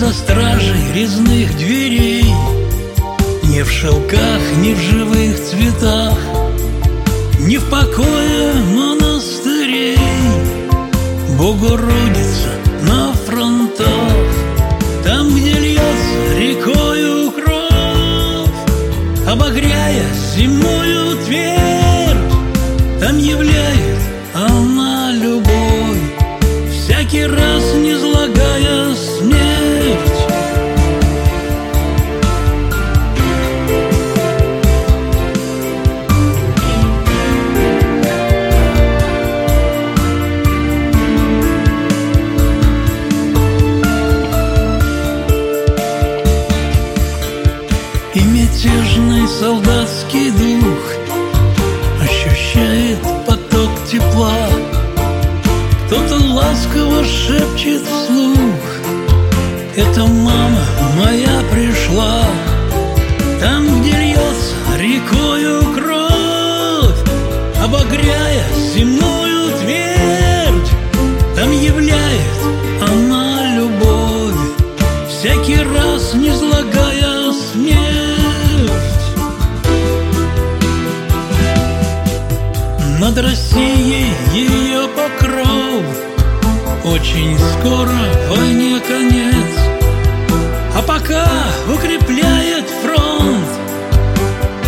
За стражей резных дверей Не в шелках, не в живых цветах Не в покое монастырей. Богородица на фронтах Там, где льется рекою кровь Обогряя земную твердь Там являет она любовь. Всякий раз И мятежный солдатский дух Ощущает поток тепла. Кто-то ласково шепчет вслух Это мама моя пришла Там, где покров. Очень скоро войне конец. А пока укрепляет фронт.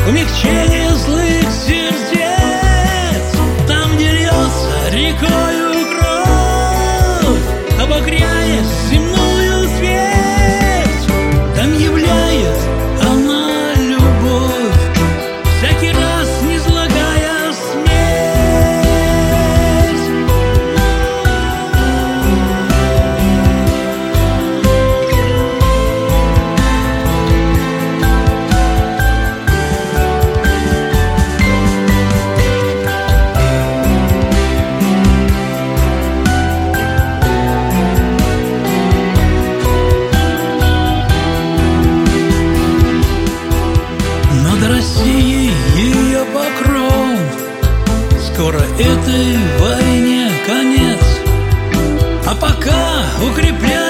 Умягчение злых сердец. Там, где рекой скоро этой войне конец. А пока укрепляем